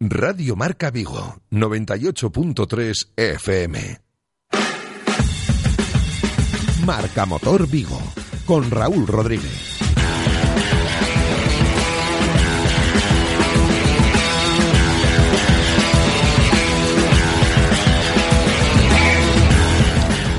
Radio Marca Vigo, 98.3 FM. Marca Motor Vigo, con Raúl Rodríguez.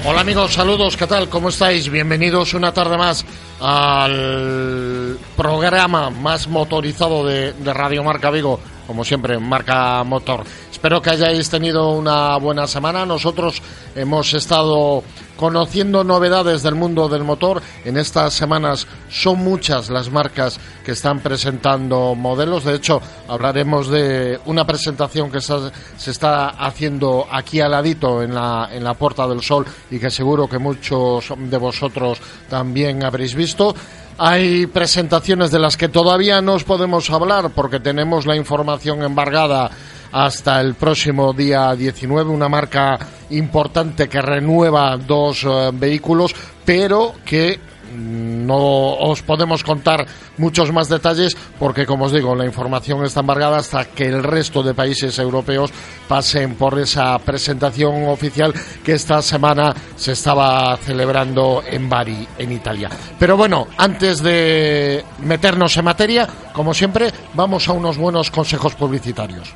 Hola amigos, saludos, ¿qué tal? ¿Cómo estáis? Bienvenidos una tarde más al programa más motorizado de, Radio Marca Vigo, como siempre, Marca Motor. Espero que hayáis tenido una buena semana. Nosotros hemos estado conociendo novedades del mundo del motor. En estas semanas son muchas las marcas que están presentando modelos. De hecho, hablaremos de una presentación que se está haciendo aquí al ladito en la, en la Puerta del Sol y que seguro que muchos de vosotros también habréis visto. Hay presentaciones de las que todavía no os podemos hablar porque tenemos la información embargada hasta el próximo día 19, una marca importante que renueva dos eh, vehículos, pero que no os podemos contar muchos más detalles porque, como os digo, la información está embargada hasta que el resto de países europeos pasen por esa presentación oficial que esta semana se estaba celebrando en Bari, en Italia. Pero bueno, antes de meternos en materia, como siempre, vamos a unos buenos consejos publicitarios.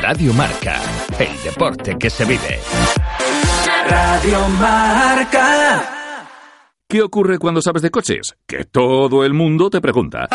Radio Marca, el deporte que se vive. Radio Marca. ¿Qué ocurre cuando sabes de coches? Que todo el mundo te pregunta.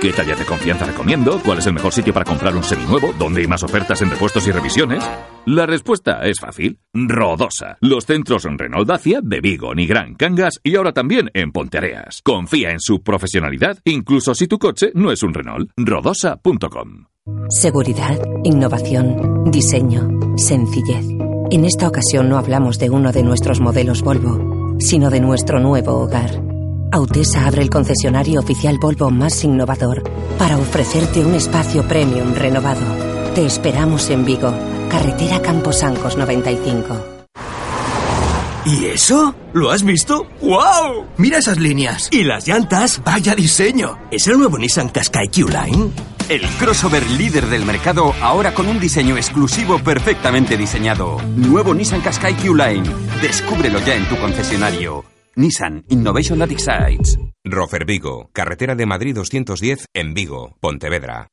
¿Qué talla de confianza recomiendo? ¿Cuál es el mejor sitio para comprar un seminuevo? ¿Dónde hay más ofertas en repuestos y revisiones? La respuesta es fácil. Rodosa. Los centros Renault Dacia de Vigo, Nigrán, Cangas y ahora también en Ponteareas. Confía en su profesionalidad, incluso si tu coche no es un Renault. Rodosa.com. Seguridad, innovación, diseño, sencillez. En esta ocasión no hablamos de uno de nuestros modelos Volvo, sino de nuestro nuevo hogar. Autesa abre el concesionario oficial Volvo más innovador para ofrecerte un espacio premium renovado. Te esperamos en Vigo, carretera Camposancos 95. ¿Y eso? ¿Lo has visto? ¡Wow! Mira esas líneas. Y las llantas, vaya diseño. ¿Es el nuevo Nissan Qashqai Q-Line? El crossover líder del mercado ahora con un diseño exclusivo perfectamente diseñado. Nuevo Nissan Qashqai Q-Line. Descúbrelo ya en tu concesionario. Nissan Innovation That Excites. Rofer Vigo, carretera de Madrid 210 en Vigo, Pontevedra.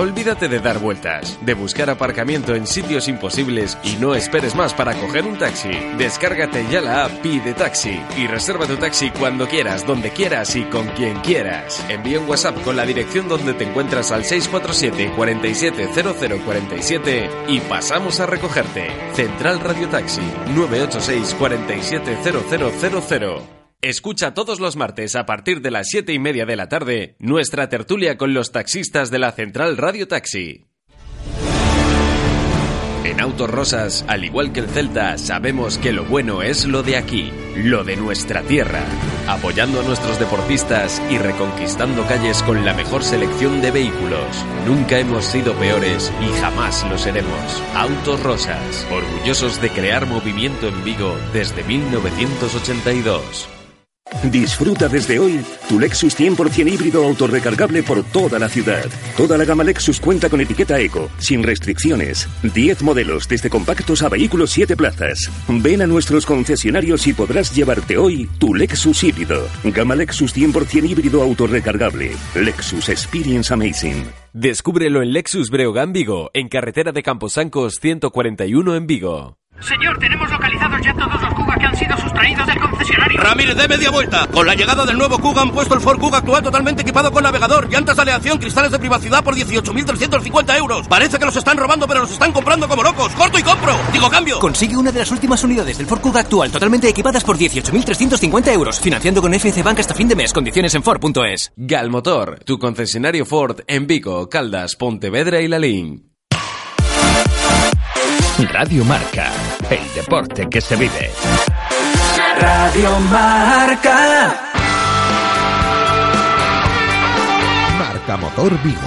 Olvídate de dar vueltas, de buscar aparcamiento en sitios imposibles y no esperes más para coger un taxi. Descárgate ya la app Pide Taxi y reserva tu taxi cuando quieras, donde quieras y con quien quieras. Envía un WhatsApp con la dirección donde te encuentras al 647 470047 y pasamos a recogerte. Central Radio Taxi 986 470000. Escucha todos los martes a partir de las siete y media de la tarde nuestra tertulia con los taxistas de la Central Radio Taxi. En Autos Rosas, al igual que el Celta, sabemos que lo bueno es lo de aquí, lo de nuestra tierra, apoyando a nuestros deportistas y reconquistando calles con la mejor selección de vehículos. Nunca hemos sido peores y jamás lo seremos. Autos Rosas, orgullosos de crear movimiento en Vigo desde 1982. Disfruta desde hoy tu Lexus 100% híbrido autorrecargable por toda la ciudad. Toda la gama Lexus cuenta con etiqueta Eco, sin restricciones. 10 modelos, desde compactos a vehículos 7 plazas. Ven a nuestros concesionarios y podrás llevarte hoy tu Lexus híbrido. Gama Lexus 100% híbrido autorrecargable. Lexus Experience Amazing. Descúbrelo en Lexus Breogán Vigo, en carretera de Camposancos 141 en Vigo. Señor, tenemos localizados ya todos los Kuga que han sido sustraídos del concesionario. Ramírez, de media vuelta. Con la llegada del nuevo Kuga han puesto el Ford Kuga actual totalmente equipado con navegador, llantas de aleación, cristales de privacidad por 18.350 euros. Parece que los están robando, pero los están comprando como locos. ¡Corto y compro! Digo, cambio. Consigue una de las últimas unidades del Ford Kuga actual totalmente equipadas por 18.350 euros. Financiando con FC Bank hasta fin de mes. Condiciones en Ford.es. Galmotor, tu concesionario Ford en Vigo, Caldas, Pontevedra y Lalín. Radio Marca, el deporte que se vive. Radio Marca. Marca Motor Vigo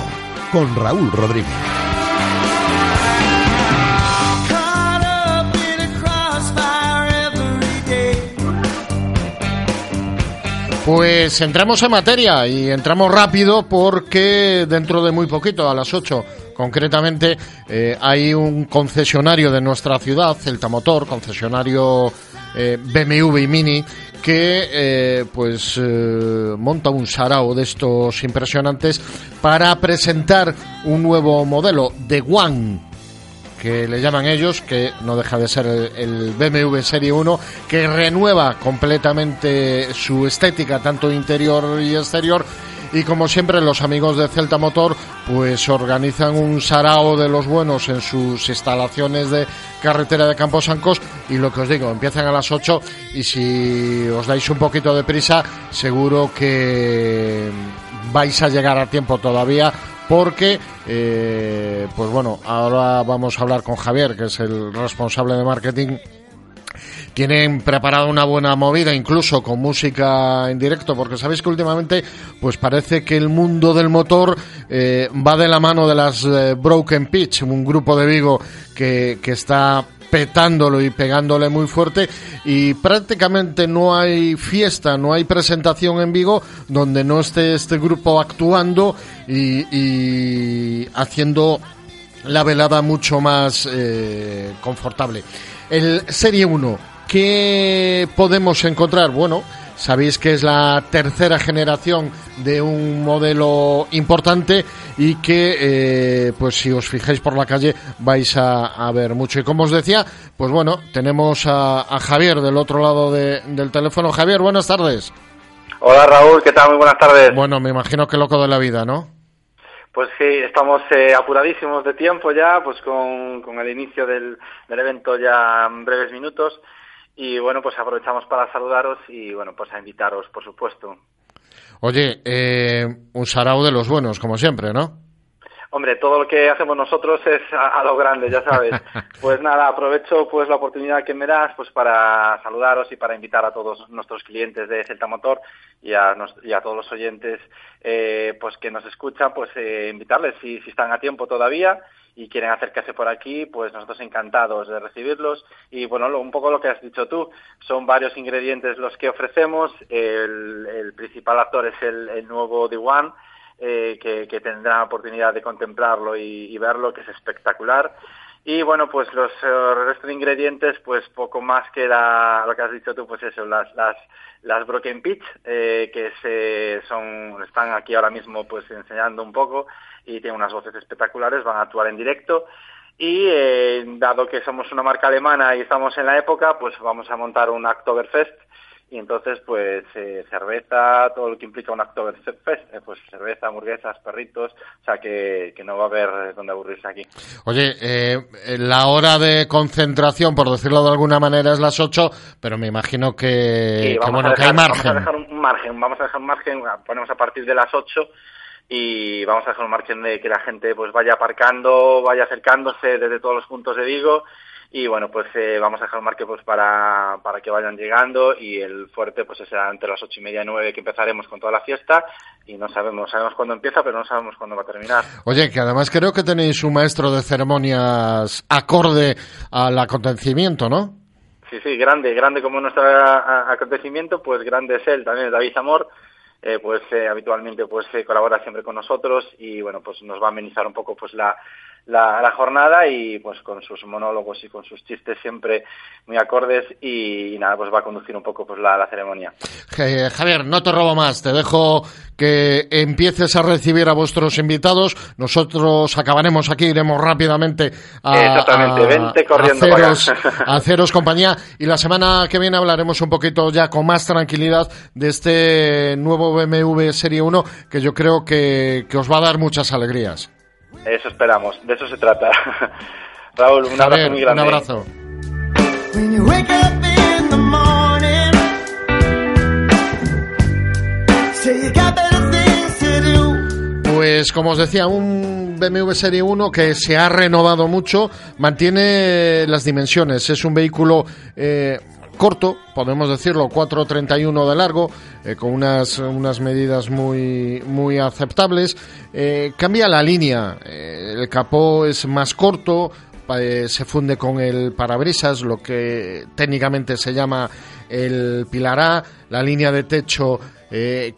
con Raúl Rodríguez. Pues entramos en materia y entramos rápido porque dentro de muy poquito, a las 8 concretamente, eh, hay un concesionario de nuestra ciudad, Celta Motor, concesionario eh, BMW y Mini, que eh, pues monta un sarao de estos impresionantes para presentar un nuevo modelo de One que le llaman ellos, que no deja de ser el, BMW Serie 1, que renueva completamente su estética, tanto interior y exterior. Y como siempre, los amigos de Celta Motor, pues organizan un sarao de los buenos en sus instalaciones de carretera de Campos Sancos. Y lo que os digo, empiezan a las 8 y si os dais un poquito de prisa, seguro que vais a llegar a tiempo todavía porque, eh, pues bueno, ahora vamos a hablar con Javier, que es el responsable de marketing. Tienen preparado una buena movida, incluso con música en directo, porque sabéis que últimamente, pues parece que el mundo del motor eh, va de la mano de las eh, Broken Pitch, un grupo de Vigo que, que está petándolo y pegándole muy fuerte y prácticamente no hay fiesta, no hay presentación en Vigo donde no esté este grupo actuando y, haciendo la velada mucho más eh, confortable. El Serie 1, ¿qué podemos encontrar? Bueno, Sabéis que es la tercera generación de un modelo importante y que, eh, pues si os fijáis por la calle, vais a, ver mucho. Y como os decía, pues bueno, tenemos a, Javier del otro lado del teléfono. Javier, buenas tardes. Hola Raúl, ¿qué tal? Muy buenas tardes. Bueno, me imagino que loco de la vida, ¿no? Pues sí, estamos eh, apuradísimos de tiempo ya, pues con, con el inicio del, del evento ya en breves minutos. Y bueno, pues aprovechamos para saludaros y bueno, pues a invitaros, por supuesto. Oye, eh, un sarao de los buenos, como siempre, ¿no? Hombre, todo lo que hacemos nosotros es a, lo grande, ya sabes. Pues nada, aprovecho pues la oportunidad que me das pues para saludaros y para invitar a todos nuestros clientes de Celta Motor y a, y a todos los oyentes eh, pues que nos escuchan, pues eh, invitarles si, si están a tiempo todavía y quieren acercarse por aquí, pues nosotros encantados de recibirlos. Y bueno, un poco lo que has dicho tú, son varios ingredientes los que ofrecemos. El, principal actor es el, nuevo One, eh, que, que, tendrá oportunidad de contemplarlo y, verlo, que es espectacular. Y bueno, pues los eh, restos de ingredientes, pues poco más que la, lo que has dicho tú, pues eso, las, las, las Broken Pitch, eh, que se, son, están aquí ahora mismo pues enseñando un poco y tienen unas voces espectaculares, van a actuar en directo. Y eh, dado que somos una marca alemana y estamos en la época, pues vamos a montar un Oktoberfest y entonces pues eh, cerveza, todo lo que implica un Oktoberfest, eh, pues cerveza, hamburguesas, perritos, o sea que, que no va a haber donde aburrirse aquí. Oye, eh, la hora de concentración, por decirlo de alguna manera, es las 8, pero me imagino que, bueno, que hay margen. Vamos a dejar un margen, vamos a dejar un margen, ponemos a partir de las 8 y vamos a dejar un margen de que la gente pues vaya aparcando, vaya acercándose desde todos los puntos de Vigo y bueno pues eh, vamos a dejar un margen pues para, para que vayan llegando y el fuerte pues será entre las ocho y media y nueve que empezaremos con toda la fiesta y no sabemos sabemos cuándo empieza pero no sabemos cuándo va a terminar oye que además creo que tenéis un maestro de ceremonias acorde al acontecimiento ¿no? sí sí grande grande como nuestro acontecimiento pues grande es él también David Amor eh, pues eh, habitualmente pues eh, colabora siempre con nosotros y bueno pues nos va a amenizar un poco pues la, la, jornada y pues con sus monólogos y con sus chistes siempre muy acordes y, nada pues va a conducir un poco pues la, la ceremonia. Javier no te robo más. Te dejo que empieces a recibir a vuestros invitados. Nosotros acabaremos aquí iremos rápidamente a, Exactamente. corriendo a haceros compañía. Y la semana que viene hablaremos un poquito ya con más tranquilidad de este nuevo BMW Serie 1 que yo creo que, que os va a dar muchas alegrías eso esperamos, de eso se trata. Raúl, un abrazo muy grande. Un abrazo. Pues como os decía, un BMW Serie 1 que se ha renovado mucho, mantiene las dimensiones, es un vehículo eh, corto, podemos decirlo, 4.31 de largo, eh, con unas, unas medidas muy, muy aceptables. Eh, cambia la línea, eh, el capó es más corto, se funde con el parabrisas, lo que técnicamente se llama el pilar A, la línea de techo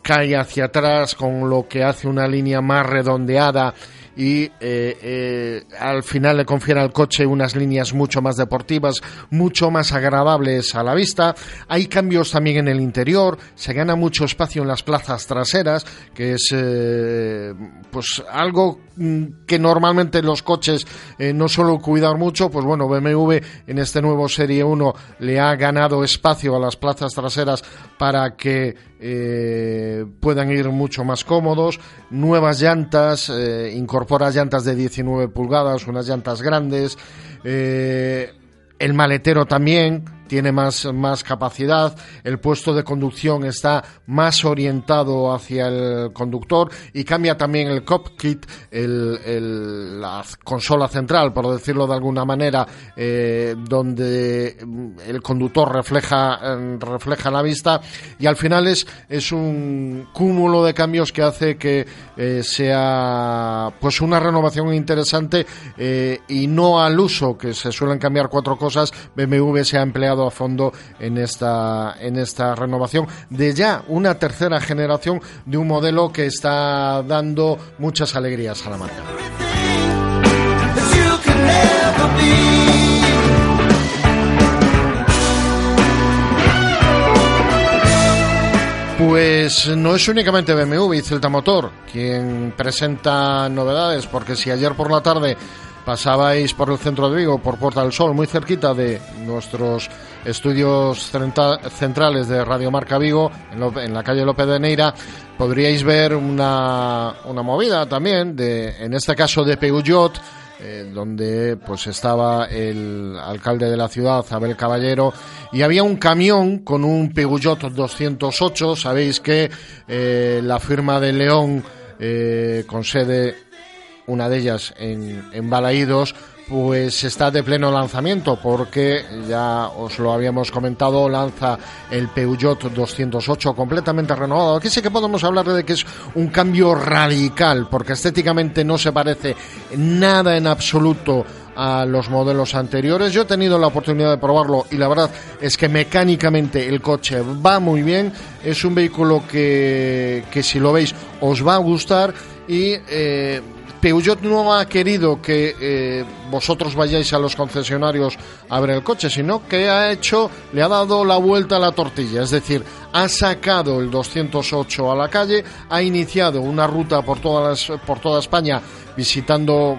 cae hacia atrás con lo que hace una línea más redondeada y eh, eh, al final le confiere al coche unas líneas mucho más deportivas, mucho más agradables a la vista. Hay cambios también en el interior, se gana mucho espacio en las plazas traseras, que es eh, pues algo mm, que normalmente los coches no suelen cuidar mucho, pues bueno, BMW en este nuevo Serie 1 le ha ganado espacio a las plazas traseras para que puedan ir mucho más cómodos, nuevas llantas, incorpora llantas de 19 pulgadas, unas llantas grandes, eh, el maletero también, tiene más, más capacidad, el puesto de conducción está más orientado hacia el conductor y cambia también el cockpit, el, la consola central, por decirlo de alguna manera, eh, donde el conductor refleja, eh, refleja la vista y al final es, es un cúmulo de cambios que hace que eh, sea pues una renovación interesante y no al uso que se suelen cambiar cuatro cosas, BMW se ha empleado a fondo en esta, en esta renovación de ya una tercera generación de un modelo que está dando muchas alegrías a la marca. Pues no es únicamente BMW y Celta Motor quien presenta novedades, porque si ayer por la tarde pasabais por el centro de Vigo, por Puerta del Sol, muy cerquita de nuestros estudios centrales de Radio Marca Vigo, en, la calle López de Neira, podríais ver una, una movida también, de, en este caso de Peugeot, eh, donde pues estaba el alcalde de la ciudad, Abel Caballero, y había un camión con un Peugeot 208. Sabéis que eh, la firma de León, eh, con sede una de ellas en, en Balaídos, pues está de pleno lanzamiento porque ya os lo habíamos comentado, lanza el Peugeot 208 completamente renovado. Aquí sí que podemos hablar de que es un cambio radical porque estéticamente no se parece nada en absoluto a los modelos anteriores. Yo he tenido la oportunidad de probarlo y la verdad es que mecánicamente el coche va muy bien. Es un vehículo que, que si lo veis os va a gustar y eh, Peugeot no ha querido que eh, vosotros vayáis a los concesionarios a ver el coche, sino que ha hecho, le ha dado la vuelta a la tortilla, es decir, ha sacado el 208 a la calle, ha iniciado una ruta por, todas por toda España visitando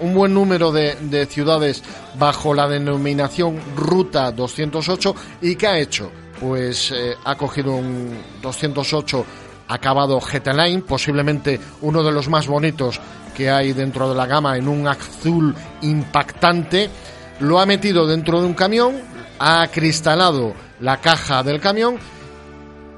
un buen número de, ciudades bajo la denominación Ruta 208 y ¿qué ha hecho? Pues eh, ha cogido un 208 acabado GT Line, posiblemente uno de los más bonitos que hay dentro de la gama en un azul impactante, lo ha metido dentro de un camión, ha cristalado la caja del camión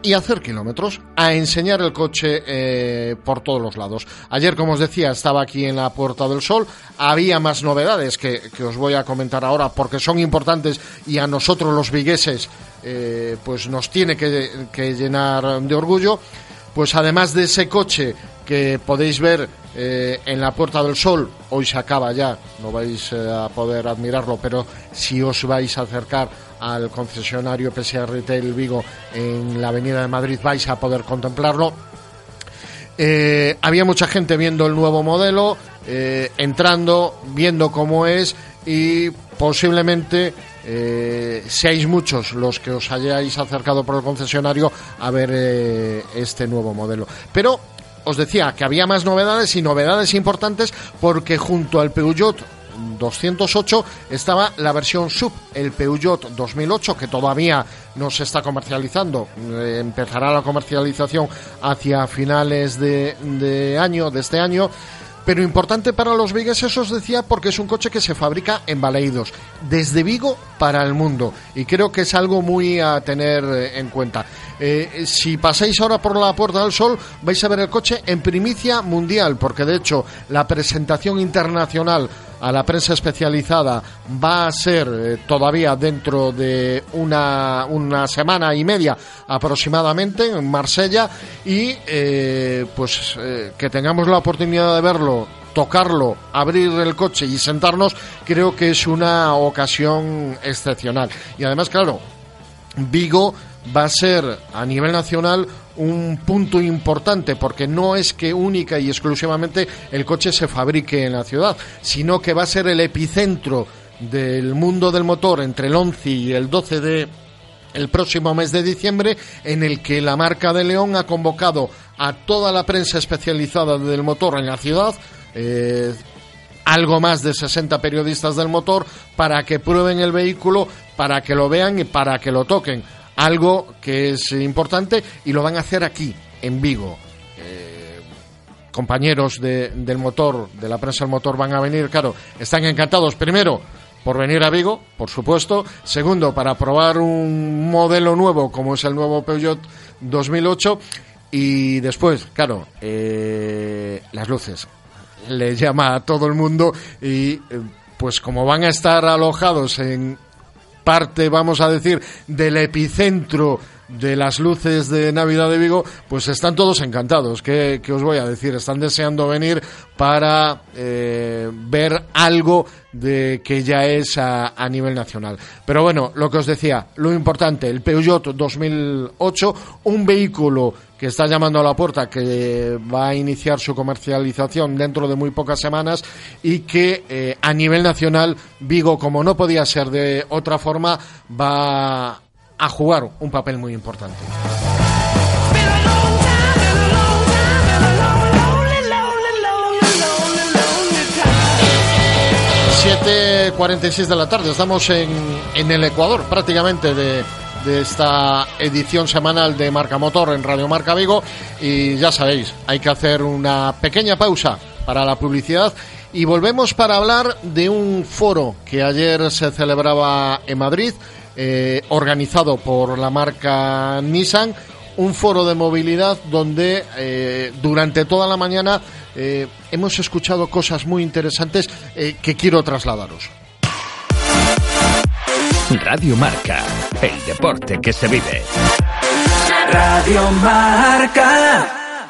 y hacer kilómetros, a enseñar el coche eh, por todos los lados. Ayer, como os decía, estaba aquí en la Puerta del Sol, había más novedades que, os voy a comentar ahora porque son importantes y a nosotros los vigueses eh, pues nos tiene que llenar de orgullo pues además de ese coche que podéis ver eh, en la Puerta del Sol, hoy se acaba ya, no vais eh, a poder admirarlo, pero si os vais a acercar al concesionario PSA Retail Vigo en la Avenida de Madrid vais a poder contemplarlo. Eh, había mucha gente viendo el nuevo modelo, entrando, viendo cómo es y posiblemente seáis muchos los que os hayáis acercado por el concesionario a ver este nuevo modelo. Pero os decía que había más novedades y novedades importantes porque junto al Peugeot 208 estaba la versión sub, el Peugeot 2008, que todavía no se está comercializando. Eh, empezará la comercialización hacia finales de, de año, de este año. Pero importante para los vigueses os decía porque es un coche que se fabrica en Baleidos, desde Vigo para el mundo. Y creo que es algo muy a tener eh, en cuenta. Eh, si pasáis ahora por la Puerta del Sol, vais a ver el coche en primicia mundial, porque de hecho la presentación internacional a la prensa especializada va a ser eh, todavía dentro de una, una, semana y media aproximadamente en Marsella y eh, pues eh, que tengamos la oportunidad de verlo tocarlo, abrir el coche y sentarnos, creo que es una ocasión excepcional. Y además, claro, Vigo va a ser a nivel nacional un punto importante porque no es que única y exclusivamente el coche se fabrique en la ciudad, sino que va a ser el epicentro del mundo del motor entre el 11 y el 12 de el próximo mes de diciembre en el que la marca de León ha convocado a toda la prensa especializada del motor en la ciudad eh, algo más de 60 periodistas del motor para que prueben el vehículo, para que lo vean y para que lo toquen algo que es importante y lo van a hacer aquí, en Vigo. Eh, compañeros de, del motor, de la prensa del motor van a venir, claro, están encantados primero por venir a Vigo, por supuesto. Segundo, para probar un modelo nuevo como es el nuevo Peugeot 2008. Y después, claro, eh, las luces. Le llama a todo el mundo y eh, pues como van a estar alojados en parte, vamos a decir, del epicentro de las luces de Navidad de Vigo, pues están todos encantados. ¿Qué, os voy a decir? Están deseando venir para eh, ver algo de que ya es a, a, nivel nacional. Pero bueno, lo que os decía, lo importante, el Peugeot 2008, un vehículo que está llamando a la puerta, que va a iniciar su comercialización dentro de muy pocas semanas y que eh, a nivel nacional Vigo, como no podía ser de otra forma, va a jugar un papel muy importante. 7.46 de la tarde, estamos en, en el Ecuador prácticamente de, de esta edición semanal de Marca Motor en Radio Marca Vigo y ya sabéis, hay que hacer una pequeña pausa para la publicidad y volvemos para hablar de un foro que ayer se celebraba en Madrid, eh, organizado por la marca Nissan, un foro de movilidad donde eh, durante toda la mañana eh, hemos escuchado cosas muy interesantes eh, que quiero trasladaros. Radio Marca, el deporte que se vive. Radio Marca.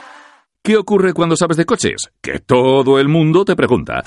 ¿Qué ocurre cuando sabes de coches? Que todo el mundo te pregunta.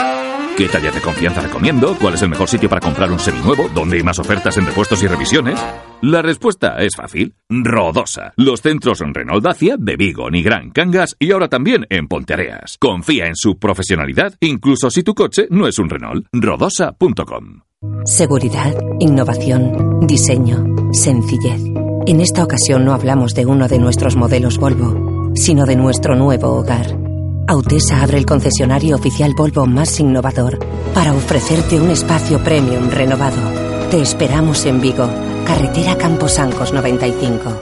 ¿Qué talla de confianza recomiendo? ¿Cuál es el mejor sitio para comprar un seminuevo? ¿Dónde hay más ofertas en repuestos y revisiones? La respuesta es fácil. Rodosa. Los centros Renault Dacia de Vigo, Nigrán, Cangas y ahora también en Ponteareas. Confía en su profesionalidad, incluso si tu coche no es un Renault. Rodosa.com. Seguridad, innovación, diseño, sencillez. En esta ocasión no hablamos de uno de nuestros modelos Volvo, sino de nuestro nuevo hogar. Autesa abre el concesionario oficial Volvo más innovador para ofrecerte un espacio premium renovado. Te esperamos en Vigo, carretera Camposancos 95.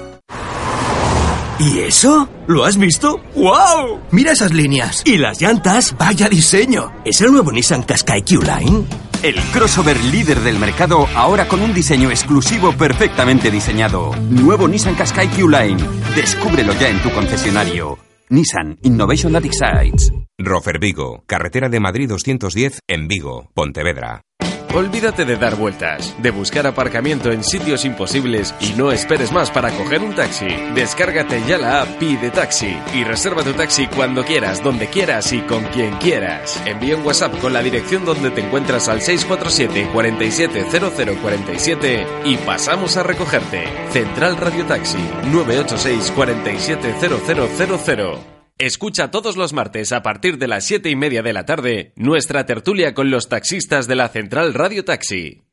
¿Y eso? ¿Lo has visto? ¡Wow! Mira esas líneas. Y las llantas, vaya diseño. ¿Es el nuevo Nissan Qashqai Q-Line? El crossover líder del mercado ahora con un diseño exclusivo perfectamente diseñado. Nuevo Nissan Qashqai Q-Line. Descúbrelo ya en tu concesionario. Nissan Innovation that excites. Rofer Vigo, carretera de Madrid 210 en Vigo, Pontevedra. Olvídate de dar vueltas, de buscar aparcamiento en sitios imposibles y no esperes más para coger un taxi. Descárgate ya la app Pide Taxi y reserva tu taxi cuando quieras, donde quieras y con quien quieras. Envía un WhatsApp con la dirección donde te encuentras al 647 470047 y pasamos a recogerte. Central Radio Taxi 986 470000. Escucha todos los martes a partir de las siete y media de la tarde nuestra tertulia con los taxistas de la Central Radio Taxi.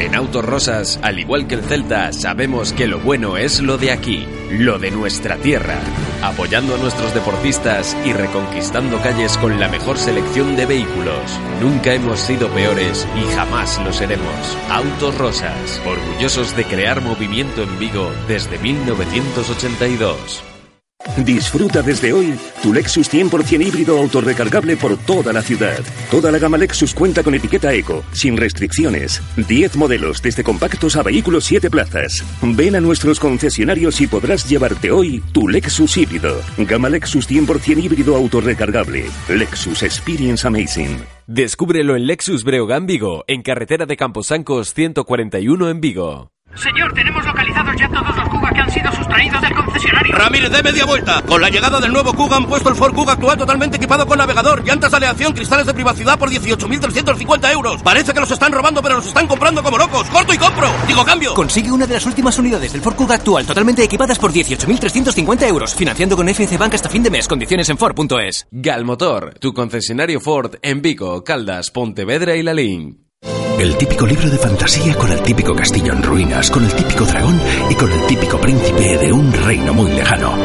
En Autos Rosas, al igual que el Celta, sabemos que lo bueno es lo de aquí, lo de nuestra tierra, apoyando a nuestros deportistas y reconquistando calles con la mejor selección de vehículos. Nunca hemos sido peores y jamás lo seremos. Autos Rosas, orgullosos de crear movimiento en Vigo desde 1982. Disfruta desde hoy tu Lexus 100% híbrido autorrecargable por toda la ciudad. Toda la gama Lexus cuenta con etiqueta Eco, sin restricciones. 10 modelos, desde compactos a vehículos 7 plazas. Ven a nuestros concesionarios y podrás llevarte hoy tu Lexus híbrido. Gama Lexus 100% híbrido autorrecargable. Lexus Experience Amazing. Descúbrelo en Lexus Breogán Vigo, en carretera de Camposancos 141 en Vigo. Señor, tenemos localizados ya todos los Kuga que han sido sustraídos del concesionario. Ramírez, dé media vuelta. Con la llegada del nuevo Kuga han puesto el Ford Kuga actual totalmente equipado con navegador, llantas de aleación, cristales de privacidad por 18.350 euros. Parece que los están robando, pero los están comprando como locos. ¡Corto y compro! Digo, cambio. Consigue una de las últimas unidades del Ford Kuga actual totalmente equipadas por 18.350 euros, financiando con FC Bank hasta fin de mes. Condiciones en Ford.es. Galmotor, tu concesionario Ford en Vigo, Caldas, Pontevedra y Lalín. El típico libro de fantasía con el típico castillo en ruinas, con el típico dragón y con el típico príncipe de un reino muy lejano.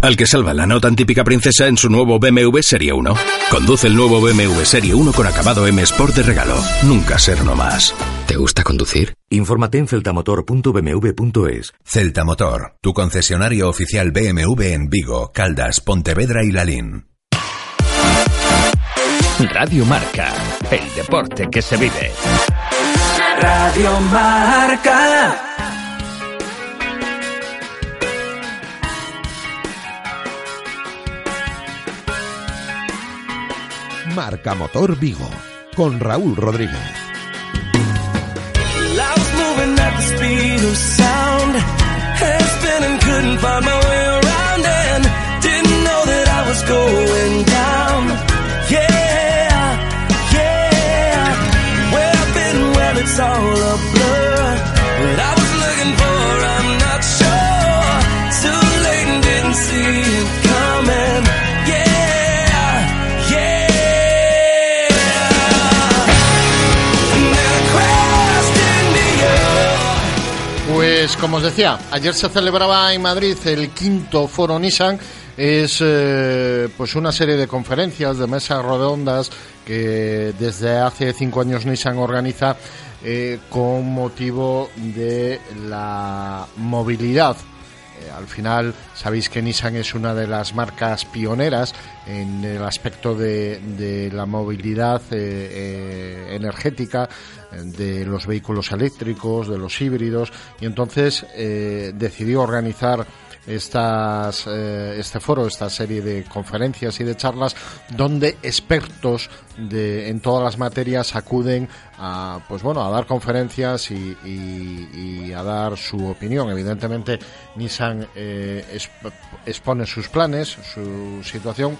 Al que salva la no tan típica princesa en su nuevo BMW Serie 1. Conduce el nuevo BMW Serie 1 con acabado M Sport de regalo. Nunca ser uno más. ¿Te gusta conducir? Infórmate en celtamotor.bmw.es. Celta Motor, tu concesionario oficial BMW en Vigo, Caldas, Pontevedra y Lalín. Radio Marca, el deporte que se vive. Radio Marca. Marca Motor Vigo, con Raúl Rodríguez. Life's moving at the speed of sound. Head spinning, couldn't find my way around and didn't know that I was going Pues como os decía, ayer se celebraba en Madrid el quinto foro Nissan. Es eh, pues una serie de conferencias, de mesas redondas que desde hace cinco años Nissan organiza eh, con motivo de la movilidad. Eh, al final sabéis que Nissan es una de las marcas pioneras en el aspecto de, la movilidad eh, eh, energética, de los vehículos eléctricos, de los híbridos, y entonces decidió organizar estas, eh, este foro, esta serie de conferencias y de charlas donde expertos de, en todas las materias acuden a, pues bueno, a dar conferencias y, y- a dar su opinión. Evidentemente, Nissan eh, exp- expone sus planes, su situación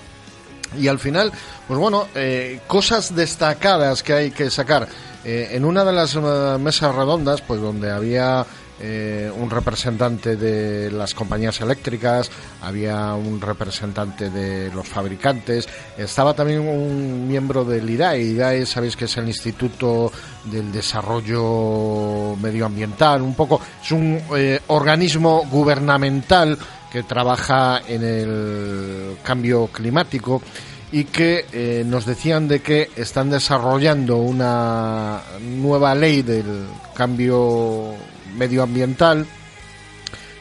y al final, pues bueno, eh, cosas destacadas que hay que sacar. Eh, en una de las eh, mesas redondas, pues donde había eh, un representante de las compañías eléctricas, había un representante de los fabricantes, estaba también un miembro del IDAE. IDAE, sabéis que es el Instituto del Desarrollo Medioambiental, un poco, es un eh, organismo gubernamental que trabaja en el cambio climático y que eh, nos decían de que están desarrollando una nueva ley del cambio medioambiental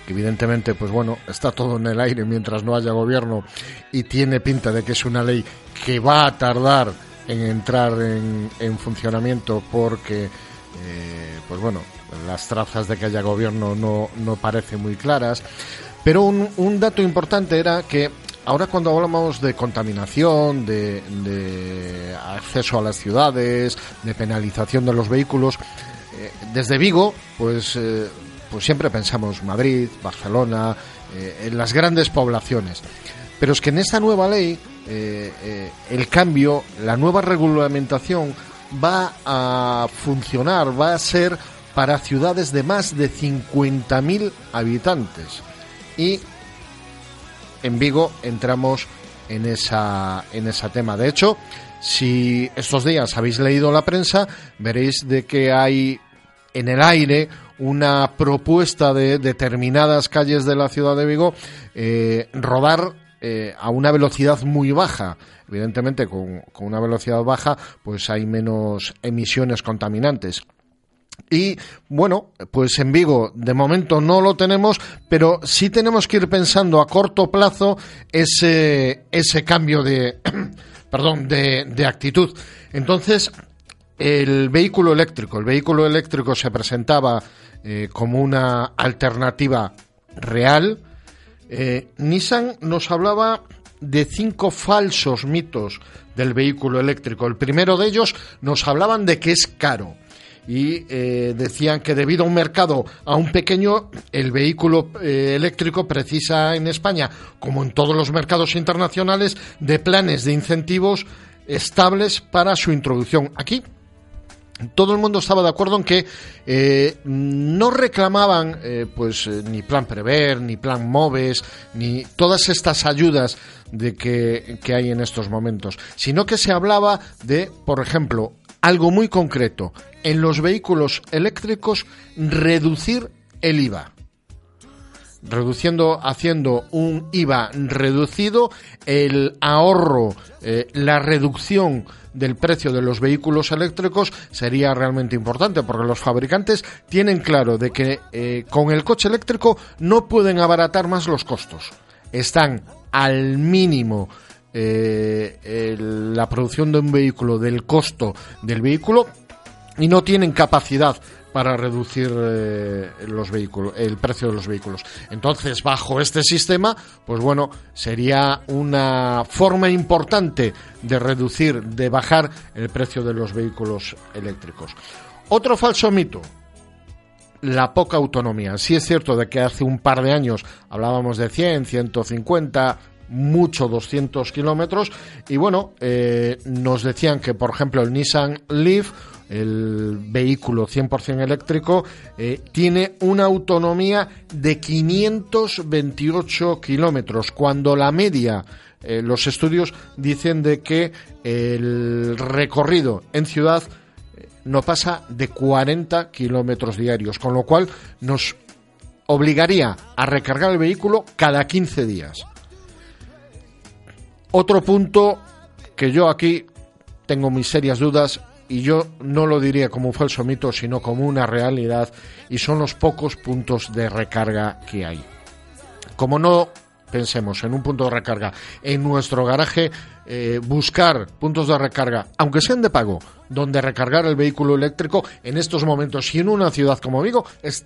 que evidentemente pues bueno está todo en el aire mientras no haya gobierno y tiene pinta de que es una ley que va a tardar en entrar en, en funcionamiento porque eh, pues bueno las trazas de que haya gobierno no, no parecen muy claras pero un, un dato importante era que ahora cuando hablamos de contaminación, de, de acceso a las ciudades, de penalización de los vehículos. Eh, desde Vigo, pues, eh, pues siempre pensamos Madrid, Barcelona, eh, en las grandes poblaciones. Pero es que en esta nueva ley, el cambio, la nueva regulamentación va a funcionar, va a ser para ciudades de más de 50.000 habitantes. Y en Vigo entramos en esa en ese tema. De hecho, si estos días habéis leído la prensa, veréis de que hay en el aire una propuesta de determinadas calles de la ciudad de Vigo eh, rodar eh, a una velocidad muy baja. Evidentemente, con, con una velocidad baja, pues hay menos emisiones contaminantes. Y bueno, pues en Vigo de momento no lo tenemos, pero sí tenemos que ir pensando a corto plazo ese, ese cambio de, perdón, de, de actitud. Entonces, el vehículo eléctrico, el vehículo eléctrico se presentaba eh, como una alternativa real. Eh, Nissan nos hablaba de cinco falsos mitos del vehículo eléctrico. El primero de ellos nos hablaban de que es caro y eh, decían que debido a un mercado aún pequeño, el vehículo eh, eléctrico precisa en España, como en todos los mercados internacionales, de planes de incentivos estables para su introducción. Aquí todo el mundo estaba de acuerdo en que eh, no reclamaban pues ni plan prever ni plan moves ni todas estas ayudas de que, que hay en estos momentos sino que se hablaba de por ejemplo algo muy concreto en los vehículos eléctricos reducir el IVA. Reduciendo, haciendo un IVA reducido, el ahorro, eh, la reducción del precio de los vehículos eléctricos sería realmente importante porque los fabricantes tienen claro de que eh, con el coche eléctrico no pueden abaratar más los costos. Están al mínimo eh, la producción de un vehículo, del costo del vehículo, y no tienen capacidad para reducir eh, los vehículos, el precio de los vehículos. Entonces, bajo este sistema, pues bueno, sería una forma importante de reducir, de bajar el precio de los vehículos eléctricos. Otro falso mito, la poca autonomía. Sí es cierto de que hace un par de años hablábamos de 100, 150, mucho 200 kilómetros y bueno, eh, nos decían que por ejemplo el Nissan Leaf el vehículo 100% eléctrico, eh, tiene una autonomía de 528 kilómetros, cuando la media, eh, los estudios dicen de que el recorrido en ciudad eh, no pasa de 40 kilómetros diarios, con lo cual nos obligaría a recargar el vehículo cada 15 días. Otro punto que yo aquí tengo mis serias dudas y yo no lo diría como un falso mito, sino como una realidad, y son los pocos puntos de recarga que hay. Como no pensemos en un punto de recarga en nuestro garaje, eh, buscar puntos de recarga, aunque sean de pago, donde recargar el vehículo eléctrico en estos momentos y en una ciudad como Vigo es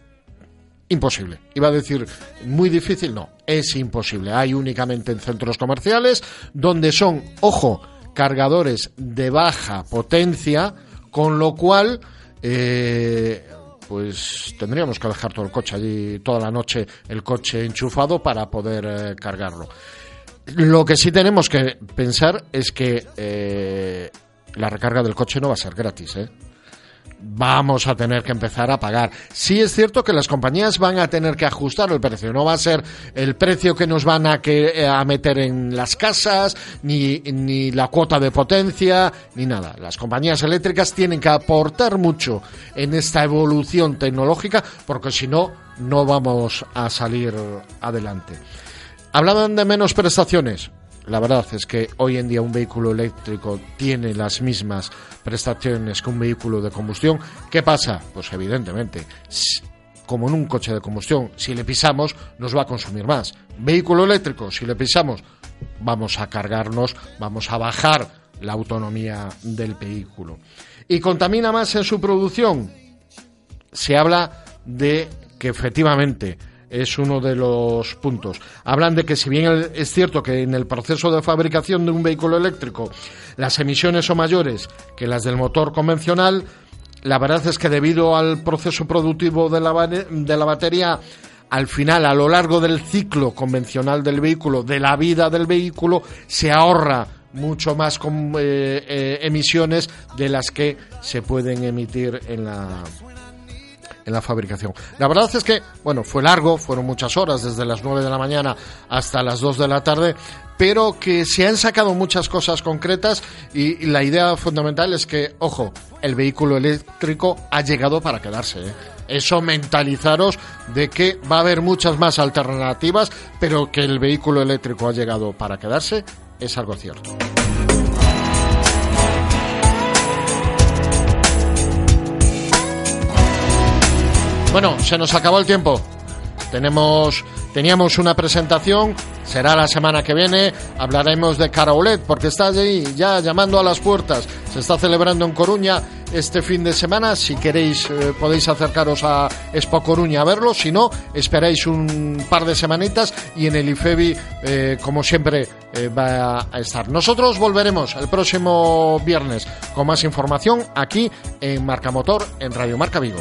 imposible. Iba a decir muy difícil, no, es imposible. Hay únicamente en centros comerciales donde son, ojo, cargadores de baja potencia, con lo cual eh, pues tendríamos que dejar todo el coche allí toda la noche el coche enchufado para poder eh, cargarlo. Lo que sí tenemos que pensar es que eh, la recarga del coche no va a ser gratis, ¿eh? Vamos a tener que empezar a pagar. Sí es cierto que las compañías van a tener que ajustar el precio, no va a ser el precio que nos van a, que, a meter en las casas, ni, ni la cuota de potencia, ni nada. Las compañías eléctricas tienen que aportar mucho en esta evolución tecnológica, porque si no, no vamos a salir adelante. Hablaban de menos prestaciones. La verdad es que hoy en día un vehículo eléctrico tiene las mismas prestaciones que un vehículo de combustión. ¿Qué pasa? Pues evidentemente, como en un coche de combustión, si le pisamos nos va a consumir más. Vehículo eléctrico, si le pisamos, vamos a cargarnos, vamos a bajar la autonomía del vehículo. ¿Y contamina más en su producción? Se habla de que efectivamente es uno de los puntos. Hablan de que si bien es cierto que en el proceso de fabricación de un vehículo eléctrico las emisiones son mayores que las del motor convencional, la verdad es que debido al proceso productivo de la, de la batería, al final, a lo largo del ciclo convencional del vehículo, de la vida del vehículo, se ahorra mucho más con, eh, eh, emisiones de las que se pueden emitir en la en la fabricación. La verdad es que, bueno, fue largo, fueron muchas horas, desde las 9 de la mañana hasta las 2 de la tarde, pero que se han sacado muchas cosas concretas y, la idea fundamental es que, ojo, el vehículo eléctrico ha llegado para quedarse. ¿eh? Eso mentalizaros de que va a haber muchas más alternativas, pero que el vehículo eléctrico ha llegado para quedarse es algo cierto. Bueno, se nos acabó el tiempo. Tenemos, teníamos una presentación, será la semana que viene, hablaremos de Caraulet, porque está allí ya llamando a las puertas. Se está celebrando en Coruña este fin de semana. Si queréis, eh, podéis acercaros a Expo Coruña a verlo. Si no, esperáis un par de semanitas y en el IFEBI, eh, como siempre, eh, va a estar. Nosotros volveremos el próximo viernes con más información aquí en Marca Motor, en Radio Marca Vigo.